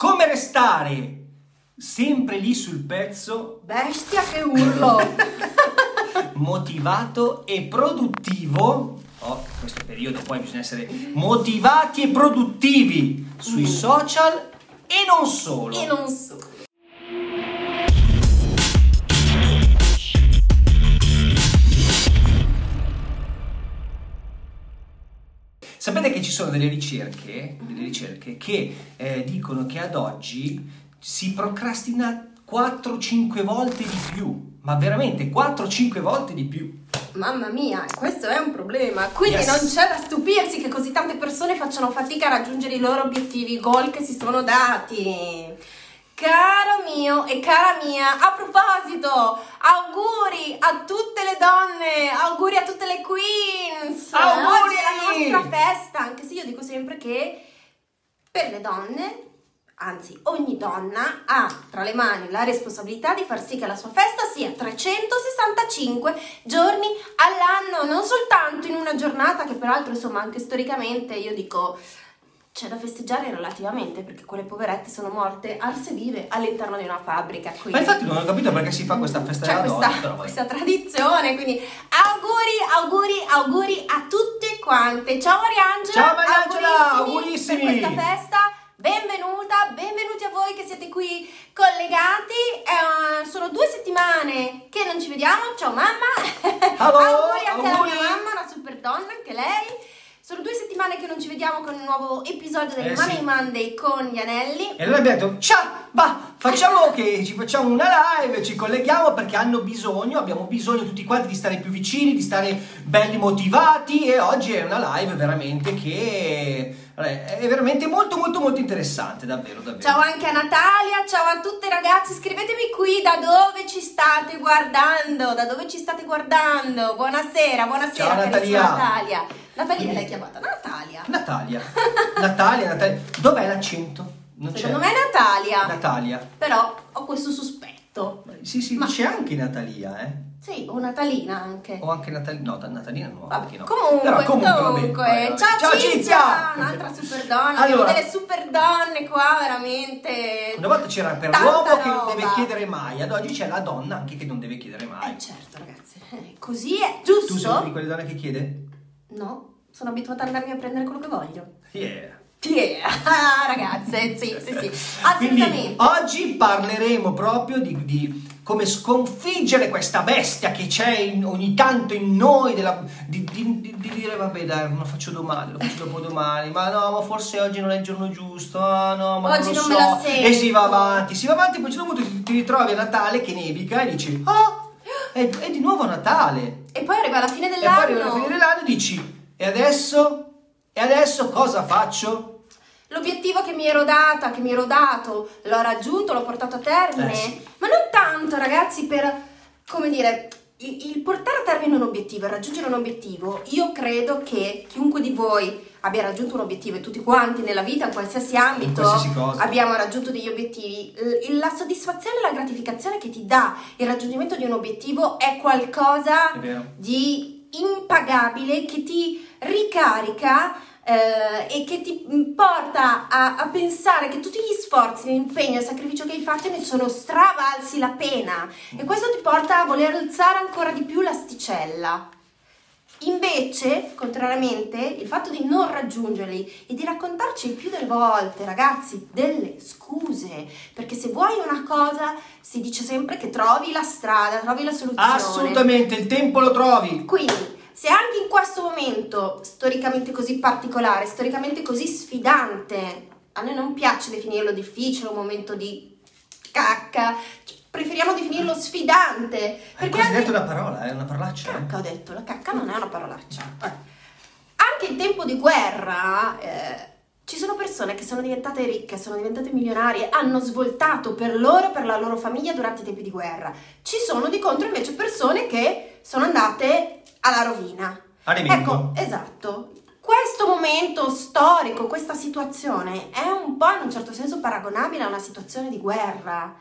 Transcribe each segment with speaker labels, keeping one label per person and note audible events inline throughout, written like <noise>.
Speaker 1: come restare sempre lì sul pezzo,
Speaker 2: Bestia che urlo! <laughs>
Speaker 1: motivato e produttivo. Oh, in questo periodo poi bisogna essere motivati e produttivi sui
Speaker 2: Mm.
Speaker 1: social e non solo.
Speaker 2: e non so.
Speaker 1: Che ci sono delle ricerche, delle ricerche che eh, dicono che ad oggi si procrastina 4-5 volte di più, ma veramente 4-5 volte di più.
Speaker 2: Mamma mia, questo è un problema. Quindi
Speaker 1: Yes.
Speaker 2: non c'è da stupirsi che così tante persone facciano fatica a raggiungere i loro obiettivi, i goal che si sono dati. Caro mio e cara mia, a proposito, auguri a tutte le donne, auguri a tutte le queens.
Speaker 1: Auguri!
Speaker 2: Oggi è la nostra festa, anche se io dico sempre che per le donne, anzi ogni donna ha tra le mani la responsabilità di far sì che la sua festa sia 365 giorni all'anno, non soltanto in una giornata che peraltro insomma anche storicamente io dico c'è da festeggiare relativamente perché quelle poverette sono morte arse vive all'interno di una fabbrica.
Speaker 1: Ma
Speaker 2: Quindi
Speaker 1: infatti non ho capito perché si fa questa festa
Speaker 2: c'è
Speaker 1: della
Speaker 2: questa,
Speaker 1: donna,
Speaker 2: questa tradizione, quindi auguri, auguri, auguri a tutte quante. Ciao Mariangela,
Speaker 1: Ciao Mariangela, augurissimi.
Speaker 2: per questa festa. Benvenuta, benvenuti a voi che siete qui collegati. Eh, sono due settimane che non ci vediamo. Ciao mamma.
Speaker 1: Hello, <laughs>
Speaker 2: auguri anche alla mia mamma, una super donna, anche lei. Sono due settimane che non ci vediamo con il nuovo episodio del
Speaker 1: Eh,
Speaker 2: Money
Speaker 1: sì.
Speaker 2: Monday con gli anelli.
Speaker 1: E allora abbiamo detto, ciao, va, facciamo che ci facciamo una live, ci colleghiamo perché hanno bisogno, abbiamo bisogno tutti quanti di stare più vicini, di stare belli motivati e oggi è una live veramente che è veramente molto molto molto interessante, davvero, davvero.
Speaker 2: Ciao anche a Natalia, ciao a tutte ragazzi, scrivetemi qui da dove ci state guardando, da dove ci state guardando. Buonasera, buonasera
Speaker 1: Ciao, Natalia.
Speaker 2: Natalia. Natalia l'hai chiamata Natalia.
Speaker 1: Natalia, Natalia, Natalia, dov'è l'accento? Non
Speaker 2: Secondo
Speaker 1: c'è.
Speaker 2: me è Natalia,
Speaker 1: Natalia.
Speaker 2: però ho questo sospetto.
Speaker 1: Sì, sì,
Speaker 2: Ma-
Speaker 1: c'è anche Natalia, eh.
Speaker 2: Sì, o Natalina anche.
Speaker 1: O anche Natalia, no, Natalina no,
Speaker 2: Vabbè,
Speaker 1: perché no.
Speaker 2: comunque,
Speaker 1: Però comunque,
Speaker 2: comunque,
Speaker 1: vabbè, vabbè.
Speaker 2: ciao, Cinzia,
Speaker 1: Cinzia!
Speaker 2: un'altra super donna,
Speaker 1: Allora.
Speaker 2: delle super donne qua, veramente.
Speaker 1: Una volta c'era per l'uomo che non
Speaker 2: roba.
Speaker 1: deve chiedere mai, ad oggi c'è la donna anche che non deve chiedere mai.
Speaker 2: Eh certo ragazzi, eh, così è,
Speaker 1: tu
Speaker 2: giusto?
Speaker 1: sei una di quelle donne che chiede?
Speaker 2: No, sono abituata ad andarmi a prendere quello che voglio.
Speaker 1: Yeah. <laughs>
Speaker 2: Yeah, ah, ragazze, sì, sì, sì, <laughs>
Speaker 1: Quindi
Speaker 2: assolutamente.
Speaker 1: oggi parleremo proprio di, di come sconfiggere questa bestia che c'è in- ogni tanto in noi, della- di, di- di- di dire vabbè dai, lo faccio domani, lo faccio dopo domani, ma no, ma forse oggi non è il giorno giusto, ah no, ma
Speaker 2: Oggi
Speaker 1: non lo
Speaker 2: non
Speaker 1: so. E si va avanti, si va avanti, poi a un certo punto ti, ritrovi a Natale che nevica e dici, oh, è, è di nuovo Natale.
Speaker 2: E poi arriva la fine
Speaker 1: E poi
Speaker 2: dell'anno.
Speaker 1: arriva la fine dell'anno e dici, e adesso? E adesso cosa faccio?
Speaker 2: L'obiettivo che mi ero data, che mi ero dato, l'ho raggiunto, l'ho portato a termine.
Speaker 1: Eh, sì.
Speaker 2: Ma non tanto, ragazzi, per, come dire, il, il portare a termine un obiettivo e raggiungere un obiettivo, io credo che chiunque di voi abbia raggiunto un obiettivo e tutti quanti nella vita, in qualsiasi ambito,
Speaker 1: cosa.
Speaker 2: abbiamo raggiunto degli obiettivi, la soddisfazione e la gratificazione che ti dà il raggiungimento di un obiettivo è qualcosa
Speaker 1: È
Speaker 2: di impagabile che ti ricarica eh, e che ti porta a, a pensare che tutti gli sforzi, l'impegno e il sacrificio che hai fatto ne sono stravalsi la pena e questo ti porta a voler alzare ancora di più l'asticella. Invece, contrariamente, il fatto di non raggiungerli e di raccontarci il più delle volte, ragazzi, delle scuse, perché se vuoi una cosa si dice sempre che trovi la strada, trovi la soluzione.
Speaker 1: Assolutamente, il tempo lo trovi.
Speaker 2: Quindi, se anche in questo momento storicamente così particolare, storicamente così sfidante, a noi non piace definirlo difficile, un momento di cacca, preferiamo definirlo sfidante.
Speaker 1: Hai
Speaker 2: Perché
Speaker 1: quasi
Speaker 2: anche...
Speaker 1: detto una parola, è una parolaccia. eh?
Speaker 2: Cacca ho detto, la cacca non è una parolaccia. Anche in tempo di guerra eh, ci sono persone che sono diventate ricche, sono diventate milionarie, hanno svoltato per loro e per la loro famiglia durante i tempi di guerra. Ci sono di contro invece persone che sono andate alla rovina.
Speaker 1: A remengo.
Speaker 2: Ecco, esatto. Questo momento storico, questa situazione è un po' in un certo senso paragonabile a una situazione di guerra.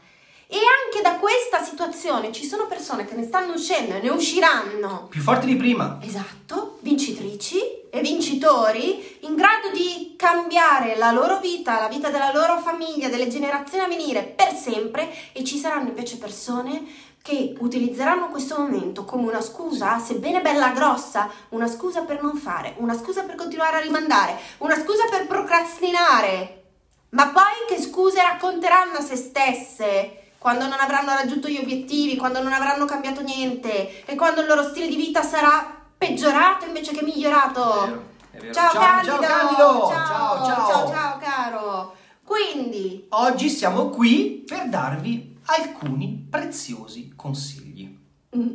Speaker 2: E anche da questa situazione ci sono persone che ne stanno uscendo e ne usciranno.
Speaker 1: Più forti di prima.
Speaker 2: Esatto, vincitrici e vincitori in grado di cambiare la loro vita, la vita della loro famiglia, delle generazioni a venire per sempre e ci saranno invece persone che utilizzeranno questo momento come una scusa, sebbene bella grossa, una scusa per non fare, una scusa per continuare a rimandare, una scusa per procrastinare. Ma poi che scuse racconteranno a se stesse quando non avranno raggiunto gli obiettivi, quando non avranno cambiato niente e quando il loro stile di vita sarà peggiorato invece che migliorato.
Speaker 1: È vero, è vero.
Speaker 2: Ciao,
Speaker 1: Ciao,
Speaker 2: Candido!
Speaker 1: ciao, Candido!
Speaker 2: Ciao,
Speaker 1: Ciao, ciao.
Speaker 2: ciao, caro! Quindi,
Speaker 1: Oggi siamo qui per darvi alcuni preziosi consigli.
Speaker 2: mm,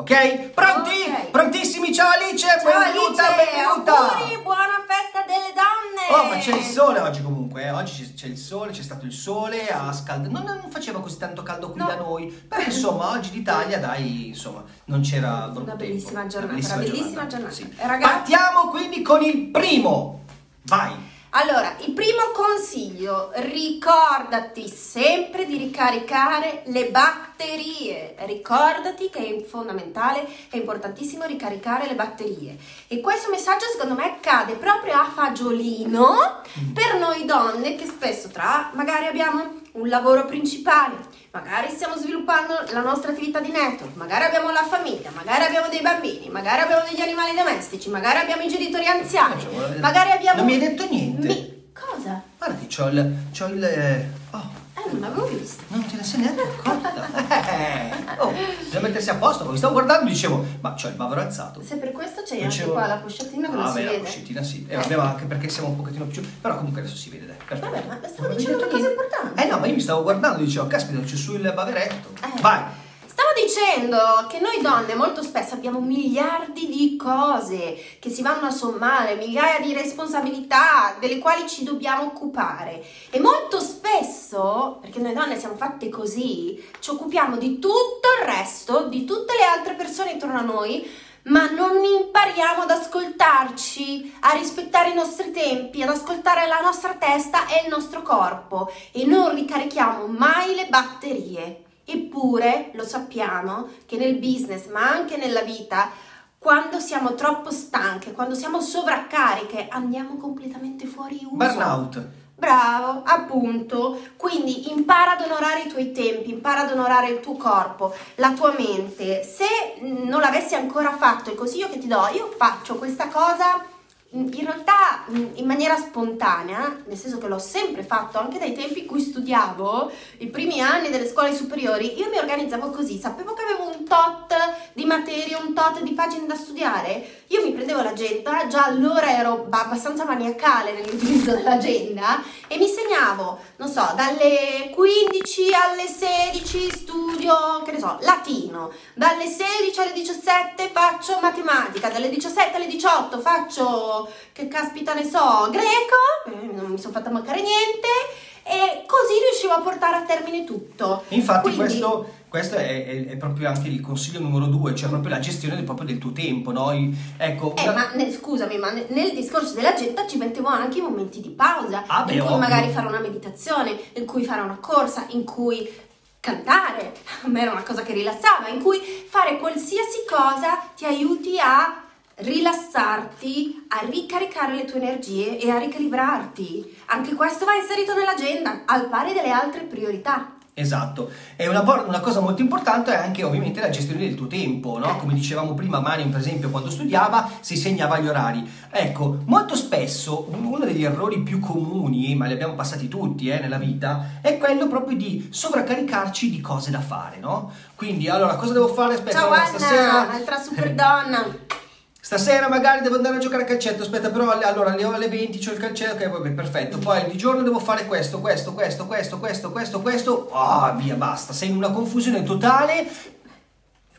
Speaker 1: Ok? Pronti?
Speaker 2: Ok.
Speaker 1: Prontissimi? Ciao Alice,
Speaker 2: ciao
Speaker 1: benvenuta,
Speaker 2: Alice,
Speaker 1: benvenuta!
Speaker 2: auguri, buona festa delle donne!
Speaker 1: Oh, ma c'è il sole oggi comunque, eh. oggi c'è- c'è il sole, c'è stato il sole, a scaldo. Non, non faceva così tanto caldo qui
Speaker 2: No.
Speaker 1: da noi, però insomma oggi d'Italia, dai, insomma, non c'era brutto
Speaker 2: Una
Speaker 1: tempo.
Speaker 2: bellissima giornata,
Speaker 1: Una
Speaker 2: una bellissima giornata.
Speaker 1: sì.
Speaker 2: Eh, ragazzi-
Speaker 1: Partiamo quindi con il primo. Vai.
Speaker 2: Allora, il primo consiglio, ricordati sempre di ricaricare le batterie. Ricordati che è fondamentale, è importantissimo ricaricare le batterie. E questo messaggio secondo me cade proprio a fagiolino per noi donne che spesso tra magari abbiamo un lavoro principale, magari stiamo sviluppando la nostra attività di network, magari abbiamo la famiglia, magari abbiamo dei bambini, magari abbiamo degli animali domestici, magari abbiamo i genitori anziani, magari abbiamo...
Speaker 1: Non mi hai detto niente.
Speaker 2: Mi- Cosa?
Speaker 1: Guarda che c'ho il. C'ho il. eh, Oh,
Speaker 2: Eh, non l'avevo visto.
Speaker 1: Non te ne neanche accorta. Eh, <laughs> oh, bisogna mettersi a posto. Poi stavo guardando e dicevo, ma c'ho il bavero alzato.
Speaker 2: Se per questo c'è anche qua la posciatina che non
Speaker 1: Ah,
Speaker 2: si
Speaker 1: beh, la
Speaker 2: vede.
Speaker 1: poscettina sì. Eh, vabbè, anche perché siamo un pochettino più. Però comunque adesso si vede, dai. Perfetto.
Speaker 2: Vabbè, ma stavo
Speaker 1: Non
Speaker 2: dicendo una cosa importante.
Speaker 1: Eh no, ma io mi stavo guardando e dicevo, caspita, c'è su il baveretto.
Speaker 2: Eh.
Speaker 1: Vai.
Speaker 2: Dicendo che noi donne molto spesso abbiamo miliardi di cose che si vanno a sommare, migliaia di responsabilità delle quali ci dobbiamo occupare e molto spesso, perché noi donne siamo fatte così, ci occupiamo di tutto il resto, di tutte le altre persone intorno a noi, ma non impariamo ad ascoltarci, a rispettare i nostri tempi, ad ascoltare la nostra testa e il nostro corpo e non ricarichiamo mai le batterie. Eppure lo sappiamo che nel business, ma anche nella vita, quando siamo troppo stanche, quando siamo sovraccariche, andiamo completamente fuori uso.
Speaker 1: Burnout.
Speaker 2: Bravo, appunto. Quindi impara ad onorare i tuoi tempi, impara ad onorare il tuo corpo, la tua mente. Se non l'avessi ancora fatto, il consiglio che ti do, io faccio questa cosa in realtà mm, in maniera spontanea, nel senso che l'ho sempre fatto anche dai tempi in cui studiavo, i primi anni delle scuole superiori, io mi organizzavo così, sapevo che avevo un tot di materie, un tot di pagine da studiare, io mi prendevo l'agenda, già allora ero ba- abbastanza maniacale nell'utilizzo <laughs> dell'agenda e mi segnavo, non so, dalle 15 alle 16 studio, che ne so, latino, dalle 16 alle 17 faccio matematica, dalle 17 alle 18 faccio, che caspita ne so, greco, eh, non mi sono fatta mancare niente e così riuscivo a portare a termine tutto.
Speaker 1: Infatti,
Speaker 2: Quindi-
Speaker 1: questo, questo è, è- è proprio anche il consiglio numero due, cioè proprio la gestione del, proprio del tuo tempo, no? Ecco,
Speaker 2: Eh,
Speaker 1: una-
Speaker 2: ma ne- scusami, ma ne- nel discorso dell'agenda ci mettevo anche i momenti di pausa,
Speaker 1: Ah, beh,
Speaker 2: in cui
Speaker 1: ovvio.
Speaker 2: magari fare una meditazione, in cui fare una corsa, in cui cantare, <laughs> a me era una cosa che rilassava, in cui fare qualsiasi cosa ti aiuti a rilassarti, a ricaricare le tue energie e a ricalibrarti. Anche questo va inserito nell'agenda, al pari delle altre priorità.
Speaker 1: Esatto, e una, una cosa molto importante è anche ovviamente la gestione del tuo tempo, no? Come dicevamo prima, Marion per esempio quando studiava si segnava gli orari. Ecco, molto spesso un- uno degli errori più comuni, ma li abbiamo passati tutti eh, nella vita, è quello proprio di sovraccaricarci di cose da fare, no? Quindi allora cosa devo fare? Aspetta,
Speaker 2: Ciao Anna,
Speaker 1: stasera...
Speaker 2: un'altra super donna. <laughs>
Speaker 1: Stasera magari devo andare a giocare a calcetto, aspetta però alle- allora alle alle 20 c'ho il calcetto, ok vabbè perfetto, poi di giorno devo fare questo, questo, questo, questo, questo, questo, questo, ah via basta, sei in una confusione totale,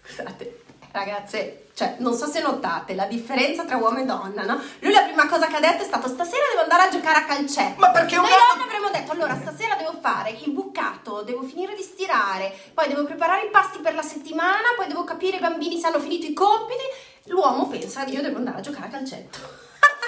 Speaker 2: Scusate, ragazze, cioè, non so se notate la differenza tra uomo e donna, no? Lui la prima cosa che ha detto è stato stasera devo andare a giocare a calcetto.
Speaker 1: ma perché un
Speaker 2: Noi
Speaker 1: uomo...
Speaker 2: donne avremmo detto allora stasera devo fare il bucato, devo finire di stirare, poi devo preparare i pasti per la settimana, poi devo capire i bambini se hanno finito i compiti. L'uomo pensa io devo andare a giocare a calcetto. <laughs>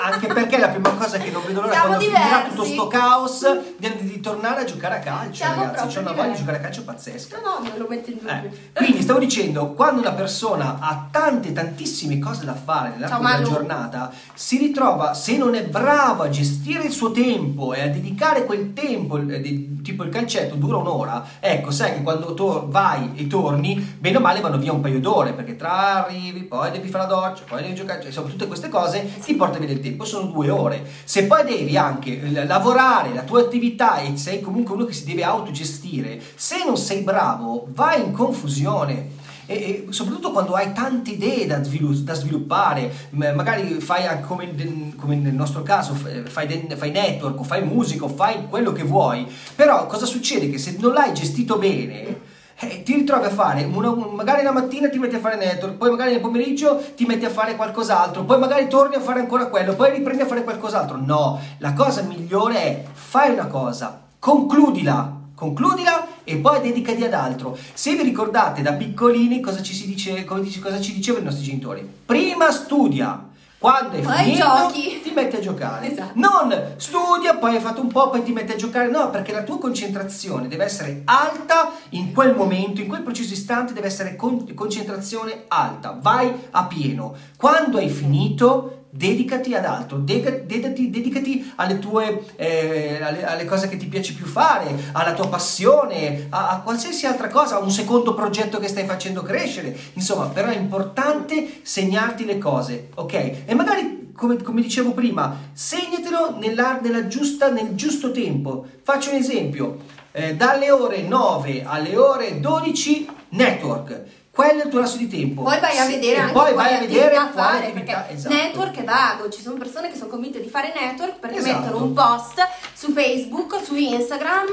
Speaker 1: Anche perché la prima cosa che non vedo l'ora
Speaker 2: Siamo
Speaker 1: quando finirà
Speaker 2: diversi.
Speaker 1: tutto sto caos di, di tornare a giocare a calcio,
Speaker 2: Siamo
Speaker 1: ragazzi. C'è una voglia di giocare a calcio pazzesca.
Speaker 2: No, no, non lo metto in dubbio.
Speaker 1: Eh, quindi stavo dicendo, quando una persona ha tante, tantissime cose da fare nell'arco della
Speaker 2: Manu.
Speaker 1: giornata, si ritrova, se non è bravo a gestire il suo tempo e a dedicare quel tempo, eh, tipo il calcetto dura un'ora, ecco, sai che quando tu vai e torni, bene o male vanno via un paio d'ore, perché tra arrivi, poi devi fare la doccia, poi devi giocare, cioè, insomma, tutte queste cose ti porta via del tempo, sono due ore. Se poi devi anche eh, lavorare la tua attività e sei comunque uno che si deve autogestire, se non sei bravo, vai in confusione. E, e soprattutto quando hai tante idee da, svilu- da sviluppare, magari fai come, come nel nostro caso, f- fai, de- fai network, fai musica, fai quello che vuoi, però cosa succede? Che se non l'hai gestito bene, eh, ti ritrovi a fare, una- un- magari la mattina ti metti a fare network, poi magari nel pomeriggio ti metti a fare qualcos'altro, poi magari torni a fare ancora quello, poi riprendi a fare qualcos'altro. No, la cosa migliore è fai una cosa, concludila, concludila e poi dedicati ad altro. Se vi ricordate da piccolini cosa ci, si dice, cosa ci dicevano i nostri genitori? Prima studia. Quando hai
Speaker 2: Poi
Speaker 1: finito,
Speaker 2: giochi.
Speaker 1: ti metti a giocare.
Speaker 2: Esatto.
Speaker 1: Non studia, poi hai fatto un po', poi ti metti a giocare. No, perché la tua concentrazione deve essere alta in quel momento, in quel preciso istante deve essere con- concentrazione alta. Vai a pieno. Quando hai finito, dedicati ad altro, dedati- dedicati alle tue eh, alle, alle cose che ti piace più fare, alla tua passione, a, a qualsiasi altra cosa, a un secondo progetto che stai facendo crescere. Insomma, però è importante segnarti le cose, ok? E magari come, come dicevo prima, segnatelo nella, nella giusta, nel giusto tempo. Faccio un esempio, eh, dalle ore 9 alle ore 12 network. Quello è il tuo lasso di tempo.
Speaker 2: Poi vai a
Speaker 1: Sì,
Speaker 2: vedere
Speaker 1: e
Speaker 2: anche
Speaker 1: poi vai a vedere
Speaker 2: attività fare,
Speaker 1: attività,
Speaker 2: perché
Speaker 1: esatto.
Speaker 2: network è vago, ci sono persone che sono convinte di fare network perché
Speaker 1: Esatto.
Speaker 2: mettono un post su Facebook, su Instagram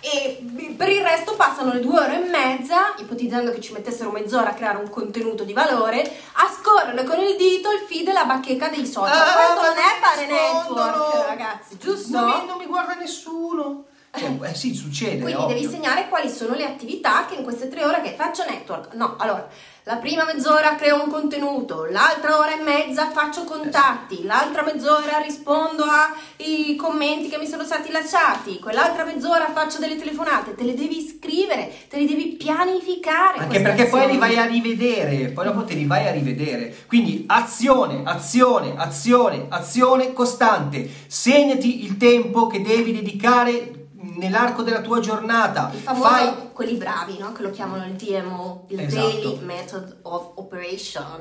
Speaker 2: e per il resto passano le due ore e mezza, ipotizzando che ci mettessero mezz'ora a creare un contenuto di valore, a scorrere con il dito il feed e la bacheca dei social.
Speaker 1: Ah,
Speaker 2: Questo non è fare network, ragazzi, giusto?
Speaker 1: Mi, non mi guarda nessuno. Cioè, eh sì, succede.
Speaker 2: Quindi
Speaker 1: è
Speaker 2: devi
Speaker 1: ovvio.
Speaker 2: segnare quali sono le attività che in queste tre ore che faccio network. No, allora, la prima mezz'ora creo un contenuto, l'altra ora e mezza faccio contatti, l'altra mezz'ora rispondo ai commenti che mi sono stati lasciati, quell'altra mezz'ora faccio delle telefonate, te le devi scrivere, te le devi pianificare.
Speaker 1: Anche perché poi li
Speaker 2: azioni.
Speaker 1: vai a rivedere, poi dopo te li vai a rivedere. Quindi azione, azione, azione, azione costante. Segnati il tempo che devi dedicare nell'arco della tua giornata.
Speaker 2: Il famoso,
Speaker 1: Fai
Speaker 2: quelli bravi, no? Che lo chiamano il DMO, il
Speaker 1: Esatto.
Speaker 2: Daily Method of Operation.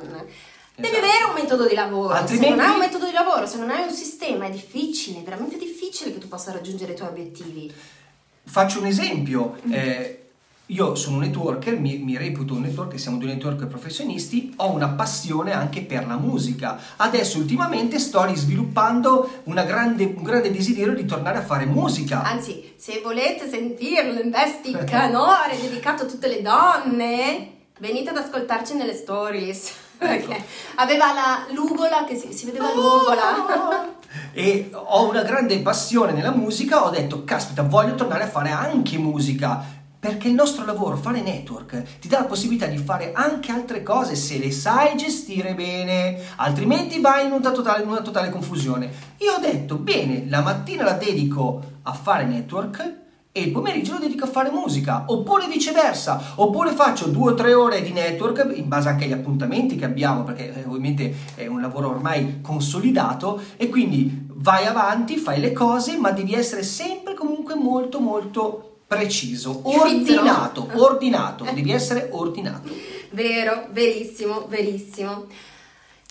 Speaker 2: Devi
Speaker 1: Esatto.
Speaker 2: avere un metodo di lavoro.
Speaker 1: Altrimenti-
Speaker 2: Se non hai un metodo di lavoro, se non hai un sistema, è difficile, è veramente difficile che tu possa raggiungere i tuoi obiettivi.
Speaker 1: Faccio un esempio.
Speaker 2: Mm.
Speaker 1: eh, io sono un networker, mi, mi reputo un networker, siamo due networker professionisti, ho una passione anche per la musica. Adesso ultimamente sto sviluppando grande, un grande desiderio di tornare a fare musica.
Speaker 2: Anzi, se volete sentirlo, investi il canore <laughs> dedicato a tutte le donne, venite ad ascoltarci nelle stories. Perché aveva la lugola che si, si vedeva l'ugola.
Speaker 1: e ho una grande passione nella musica, ho detto, caspita, voglio tornare a fare anche musica. Perché il nostro lavoro, fare network, ti dà la possibilità di fare anche altre cose se le sai gestire bene, altrimenti vai in una totale, una totale confusione. Io ho detto, bene, la mattina la dedico a fare network e il pomeriggio lo dedico a fare musica, oppure viceversa, oppure faccio due o tre ore di network in base anche agli appuntamenti che abbiamo, perché eh, ovviamente è un lavoro ormai consolidato e quindi vai avanti, fai le cose, ma devi essere sempre comunque molto molto preciso, ordinato, <laughs> ordinato, devi essere ordinato.
Speaker 2: Vero, verissimo, verissimo.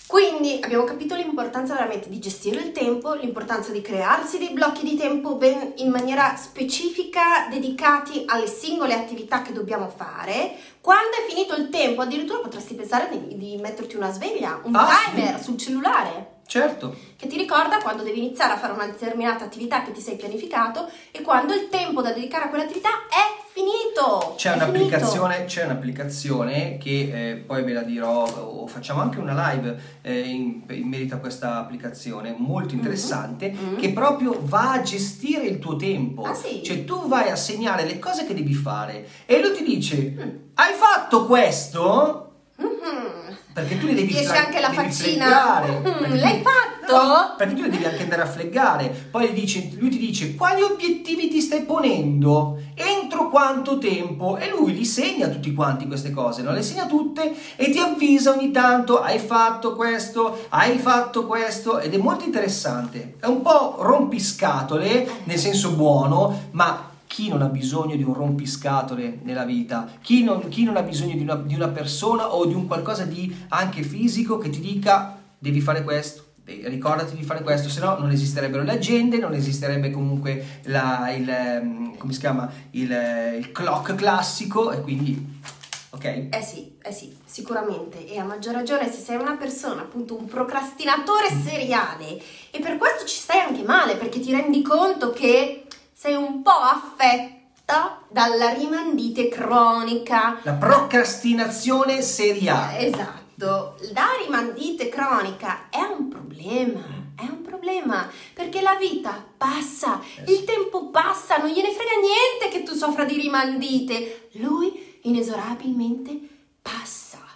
Speaker 2: Quindi abbiamo capito l'importanza veramente di gestire il tempo, l'importanza di crearsi dei blocchi di tempo ben in maniera specifica dedicati alle singole attività che dobbiamo fare. Quando è finito il tempo, addirittura potresti pensare di, di metterti una sveglia, un
Speaker 1: Ah, sì.
Speaker 2: timer sul cellulare
Speaker 1: Certo.
Speaker 2: che ti ricorda quando devi iniziare a fare una determinata attività che ti sei pianificato e quando il tempo da dedicare a quell'attività è finito.
Speaker 1: C'è
Speaker 2: È
Speaker 1: un'applicazione, c'è un'applicazione che eh, poi ve la dirò, o facciamo anche una live eh, in, in merito a questa applicazione molto interessante,
Speaker 2: Mhm.
Speaker 1: che proprio va a gestire il tuo tempo.
Speaker 2: Ah, sì?
Speaker 1: Cioè tu vai a segnare le cose che devi fare e lui ti dice,
Speaker 2: Mm.
Speaker 1: hai fatto questo?
Speaker 2: finito.
Speaker 1: Perché tu le devi
Speaker 2: esce
Speaker 1: fla-
Speaker 2: anche la faccina. Mm, l'hai fatto?
Speaker 1: No, perché tu le devi anche andare a fleggare. Poi dice- lui ti dice quali obiettivi ti stai ponendo, entro quanto tempo e lui li segna tutti quanti queste cose, no? le segna tutte e ti avvisa ogni tanto hai fatto questo, hai fatto questo ed è molto interessante. È un po' rompiscatole, nel senso buono, ma chi non ha bisogno di un rompiscatole nella vita? Chi non, chi non ha bisogno di una, di una persona o di un qualcosa di anche fisico che ti dica devi fare questo? Ricordati di fare questo, se no non esisterebbero le agende, non esisterebbe comunque la- il, ehm, come si chiama, il, eh, il clock classico e quindi, ok?
Speaker 2: Eh sì, eh sì, sicuramente. E a maggior ragione se sei una persona, appunto un procrastinatore seriale e per questo ci stai anche male perché ti rendi conto che sei un po' affetta dalla rimandite cronica.
Speaker 1: La procrastinazione seriale.
Speaker 2: Esatto, la rimandite cronica è un problema, è un problema, perché la vita passa, il tempo passa, non gliene frega niente che tu soffra di rimandite, lui inesorabilmente passa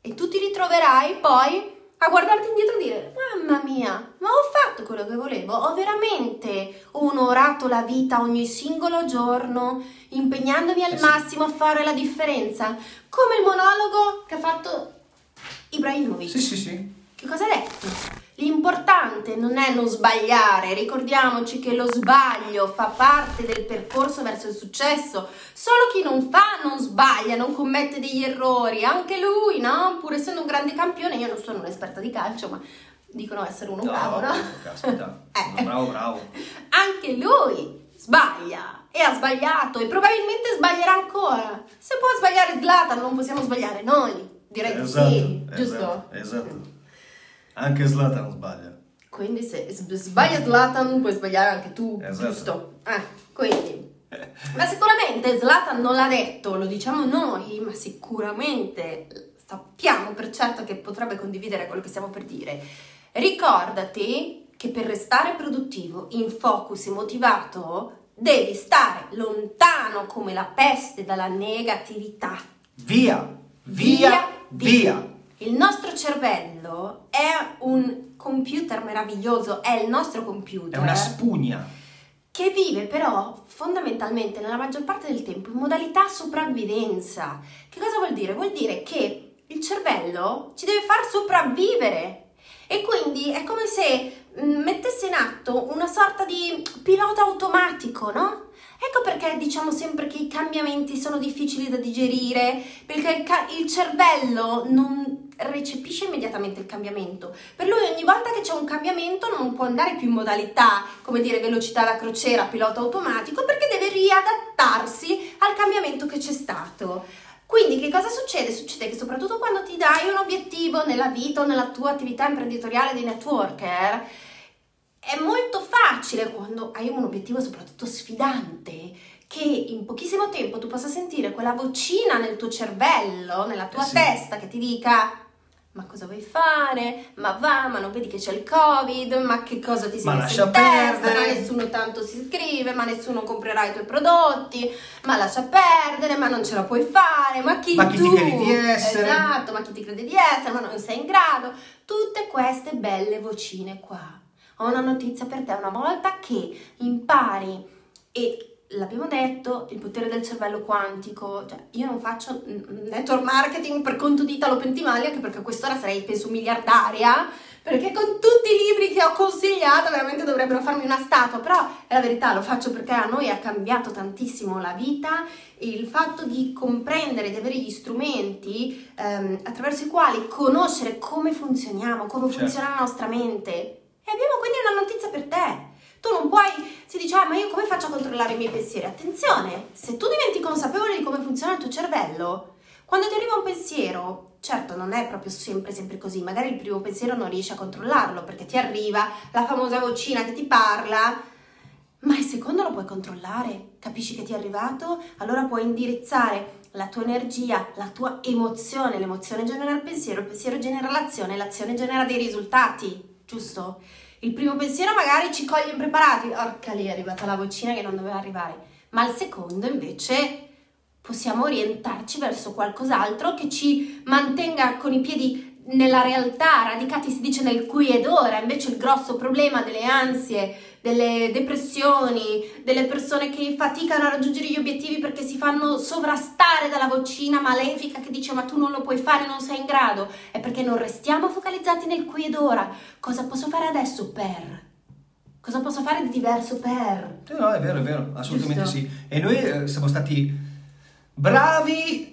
Speaker 2: e tu ti ritroverai poi a guardarti indietro e dire mamma mia, ma ho fatto quello che volevo, ho veramente onorato la vita ogni singolo giorno, impegnandomi al massimo a fare la differenza, come il monologo che ha fatto Ibrahimovic.
Speaker 1: Sì, sì, sì.
Speaker 2: Che cosa ha detto? L'importante non è non sbagliare, ricordiamoci che lo sbaglio fa parte del percorso verso il successo. Solo chi non fa non sbaglia, non commette degli errori, anche lui, no? Pur essendo un grande campione, io non sono un'esperta di calcio, ma dicono essere uno bravo, no?
Speaker 1: Caspita, <laughs>
Speaker 2: Eh.
Speaker 1: bravo, bravo.
Speaker 2: Anche lui sbaglia e ha sbagliato e probabilmente sbaglierà ancora. Se può sbagliare Zlatan, non possiamo sbagliare noi. Direi di sì, giusto?
Speaker 1: esatto. Anche Zlatan sbaglia.
Speaker 2: Quindi se sbaglia Zlatan puoi sbagliare anche tu,
Speaker 1: Esatto.
Speaker 2: giusto? Eh, quindi. Ma sicuramente Zlatan non l'ha detto, lo diciamo noi, ma sicuramente sappiamo per certo che potrebbe condividere quello che stiamo per dire. Ricordati che per restare produttivo, in focus e motivato, devi stare lontano come la peste dalla negatività.
Speaker 1: Via, via, via.
Speaker 2: Il nostro cervello è un computer meraviglioso, è il nostro computer.
Speaker 1: È una spugna.
Speaker 2: che vive però fondamentalmente nella maggior parte del tempo in modalità sopravvivenza. Che cosa vuol dire? Vuol dire che il cervello ci deve far sopravvivere e quindi è come se mm, mettesse in atto una sorta di pilota automatico, no? Ecco perché diciamo sempre che i cambiamenti sono difficili da digerire, perché il, ca- il cervello non recepisce immediatamente il cambiamento. Per lui ogni volta che c'è un cambiamento non può andare più in modalità, come dire, velocità da crociera, pilota automatico, perché deve riadattarsi al cambiamento che c'è stato. Quindi che cosa succede? Succede che soprattutto quando ti dai un obiettivo nella vita o nella tua attività imprenditoriale di networker, è molto facile quando hai un obiettivo soprattutto sfidante che in pochissimo tempo tu possa sentire quella vocina nel tuo cervello, nella tua
Speaker 1: sì.
Speaker 2: testa che ti dica ma cosa vuoi fare? Ma va, ma non vedi che c'è il covid? Ma che cosa ti
Speaker 1: lascia
Speaker 2: messo in testa?
Speaker 1: perdere."
Speaker 2: Ma nessuno tanto si iscrive, ma nessuno comprerà i tuoi prodotti, ma lascia perdere, ma non ce la puoi fare, ma chi
Speaker 1: Ma chi
Speaker 2: tu?
Speaker 1: ti credi di essere?
Speaker 2: Esatto, ma chi ti crede di essere, ma non sei in grado. Tutte queste belle vocine qua. Ho una notizia per te, una volta che impari e l'abbiamo detto, il potere del cervello quantico, cioè io non faccio network marketing per conto di Italo Pentimaglia, anche perché a quest'ora sarei penso miliardaria, perché con tutti i libri che ho consigliato veramente dovrebbero farmi una statua, però è la verità, lo faccio perché a noi ha cambiato tantissimo la vita e il fatto di comprendere, di avere gli strumenti ehm, attraverso i quali conoscere come funzioniamo, come
Speaker 1: Certo.
Speaker 2: funziona la nostra mente. E abbiamo quindi una notizia per te. Tu non puoi, si dice, ah, ma io come faccio a controllare i miei pensieri? Attenzione, se tu diventi consapevole di come funziona il tuo cervello, quando ti arriva un pensiero, certo non è proprio sempre, sempre così, magari il primo pensiero non riesci a controllarlo perché ti arriva la famosa vocina che ti parla, ma il secondo lo puoi controllare, capisci che ti è arrivato, allora puoi indirizzare la tua energia, la tua emozione, l'emozione genera il pensiero, il pensiero genera l'azione, l'azione genera dei risultati, giusto? Il primo pensiero magari ci coglie impreparati, orca lì è arrivata la vocina che non doveva arrivare, ma il secondo invece possiamo orientarci verso qualcos'altro che ci mantenga con i piedi nella realtà, radicati si dice nel qui ed ora, invece il grosso problema delle ansie, delle depressioni, delle persone che faticano a raggiungere gli obiettivi perché si fanno sovrastare dalla vocina malefica che dice ma tu non lo puoi fare, non sei in grado, è perché non restiamo focalizzati nel qui ed ora. Cosa posso fare adesso per? Cosa posso fare di diverso per?
Speaker 1: No, è vero, è vero, assolutamente
Speaker 2: Giusto.
Speaker 1: sì. E noi eh, siamo stati bravi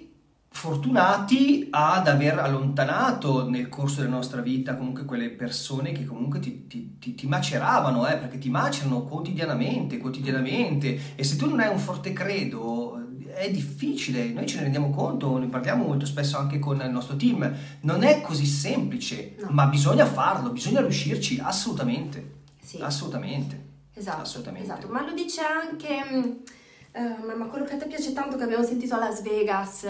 Speaker 1: fortunati ad aver allontanato nel corso della nostra vita comunque quelle persone che comunque ti, ti- ti- ti maceravano, eh, perché ti macerano quotidianamente, quotidianamente. E se tu non hai un forte credo, è difficile, noi ce ne rendiamo conto, ne parliamo molto spesso anche con il nostro team. Non è così semplice,
Speaker 2: No.
Speaker 1: ma bisogna farlo, bisogna riuscirci, assolutamente.
Speaker 2: Sì.
Speaker 1: Assolutamente.
Speaker 2: Esatto,
Speaker 1: Assolutamente.
Speaker 2: esatto. Ma lo dice anche, eh, ma- quello che a te piace tanto che abbiamo sentito a Las Vegas.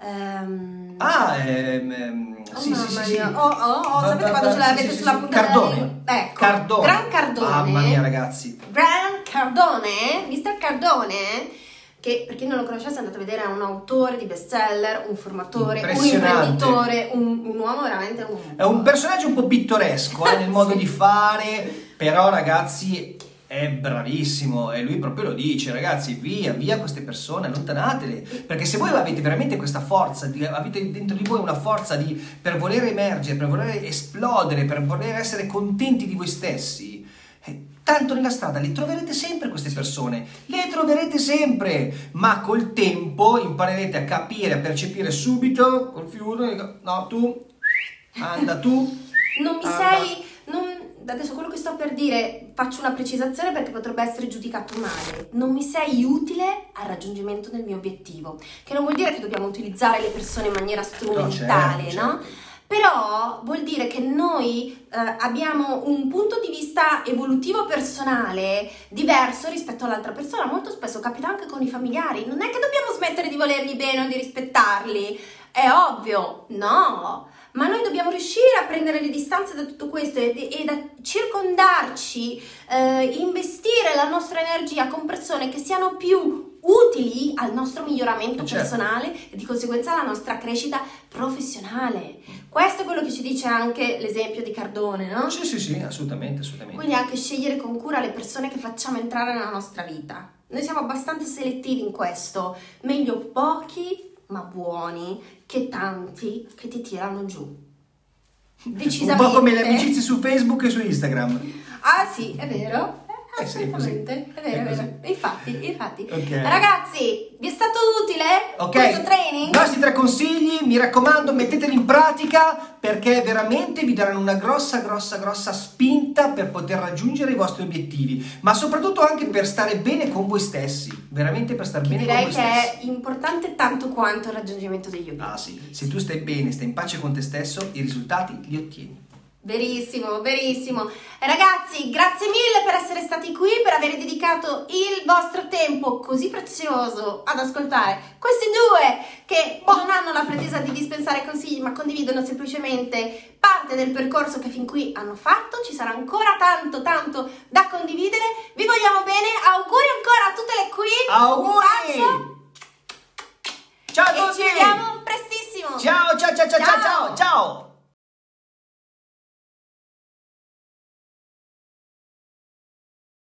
Speaker 2: Ehm,
Speaker 1: Ah, ehm, ehm,
Speaker 2: Oh
Speaker 1: sì, sì, sì.
Speaker 2: Oh, oh, oh, sapete quando ce l'avete sulla
Speaker 1: sì.
Speaker 2: punta della
Speaker 1: Cardone.
Speaker 2: Ecco,
Speaker 1: Cardone.
Speaker 2: Gran Cardone.
Speaker 1: Mamma mia, ragazzi.
Speaker 2: Gran Cardone, Mr. Cardone, che per chi non lo conoscesse andate a vedere è un autore di bestseller, un formatore, un imprenditore, un, un uomo veramente un...
Speaker 1: È un personaggio un po' pittoresco eh, nel <laughs> modo
Speaker 2: Sì.
Speaker 1: di fare, però ragazzi è bravissimo e lui proprio lo dice, ragazzi, via, via queste persone, allontanatele, perché se voi avete veramente questa forza, di- avete dentro di voi una forza di, per voler emergere, per voler esplodere, per voler essere contenti di voi stessi, eh, tanto nella strada le troverete sempre queste persone, le troverete sempre, ma col tempo imparerete a capire, a percepire subito, col fiuto, no, tu, anda tu,
Speaker 2: Non mi
Speaker 1: Ah,
Speaker 2: sei... adesso quello che sto per dire faccio una precisazione perché potrebbe essere giudicato male. Non mi sei utile al raggiungimento del mio obiettivo. Che non vuol dire che dobbiamo utilizzare le persone in maniera strumentale,
Speaker 1: certo,
Speaker 2: no?
Speaker 1: certo.
Speaker 2: Però vuol dire che noi eh, abbiamo un punto di vista evolutivo personale diverso rispetto all'altra persona. Molto spesso capita anche con i familiari. Non è che dobbiamo smettere di volerli bene o di rispettarli. È ovvio, no. Ma noi dobbiamo riuscire a prendere le distanze da tutto questo e, e da circondarci, eh, investire la nostra energia con persone che siano più utili al nostro miglioramento
Speaker 1: Certo.
Speaker 2: personale e di conseguenza alla nostra crescita professionale. Questo è quello che ci dice anche l'esempio di Cardone, no?
Speaker 1: Sì, sì, sì, assolutamente, assolutamente.
Speaker 2: Quindi anche scegliere con cura le persone che facciamo entrare nella nostra vita. Noi siamo abbastanza selettivi in questo. Meglio pochi ma buoni che tanti che ti tirano giù. Decisamente.
Speaker 1: Un po' come le amicizie su Facebook e su Instagram.
Speaker 2: Ah sì, è vero.
Speaker 1: È.
Speaker 2: Assolutamente, è vero,
Speaker 1: È
Speaker 2: è vero. Infatti, infatti.
Speaker 1: Ok.
Speaker 2: Ragazzi, vi è stato utile
Speaker 1: Ok,
Speaker 2: questo training?
Speaker 1: i nostri tre consigli, mi raccomando, metteteli in pratica perché veramente vi daranno una grossa, grossa, grossa spinta per poter raggiungere i vostri obiettivi, ma soprattutto anche per stare bene con voi stessi, veramente per stare bene
Speaker 2: Direi
Speaker 1: con
Speaker 2: che
Speaker 1: voi
Speaker 2: è
Speaker 1: stessi.
Speaker 2: importante tanto quanto il raggiungimento degli obiettivi.
Speaker 1: Ah sì, se tu stai bene, stai in pace con te stesso, i risultati li ottieni.
Speaker 2: Verissimo, verissimo. Ragazzi, grazie mille per essere stati qui, per aver dedicato il vostro tempo così prezioso ad ascoltare questi due che non hanno la pretesa di dispensare consigli, ma condividono semplicemente parte del percorso che fin qui hanno fatto. Ci sarà ancora tanto, tanto da condividere. Vi vogliamo bene. Auguri ancora a tutte le queen.
Speaker 1: Auguri! Ciao a tutti!
Speaker 2: ci vediamo prestissimo.
Speaker 1: Ciao, ciao, ciao, ciao,
Speaker 2: Ciao.
Speaker 1: ciao! ciao.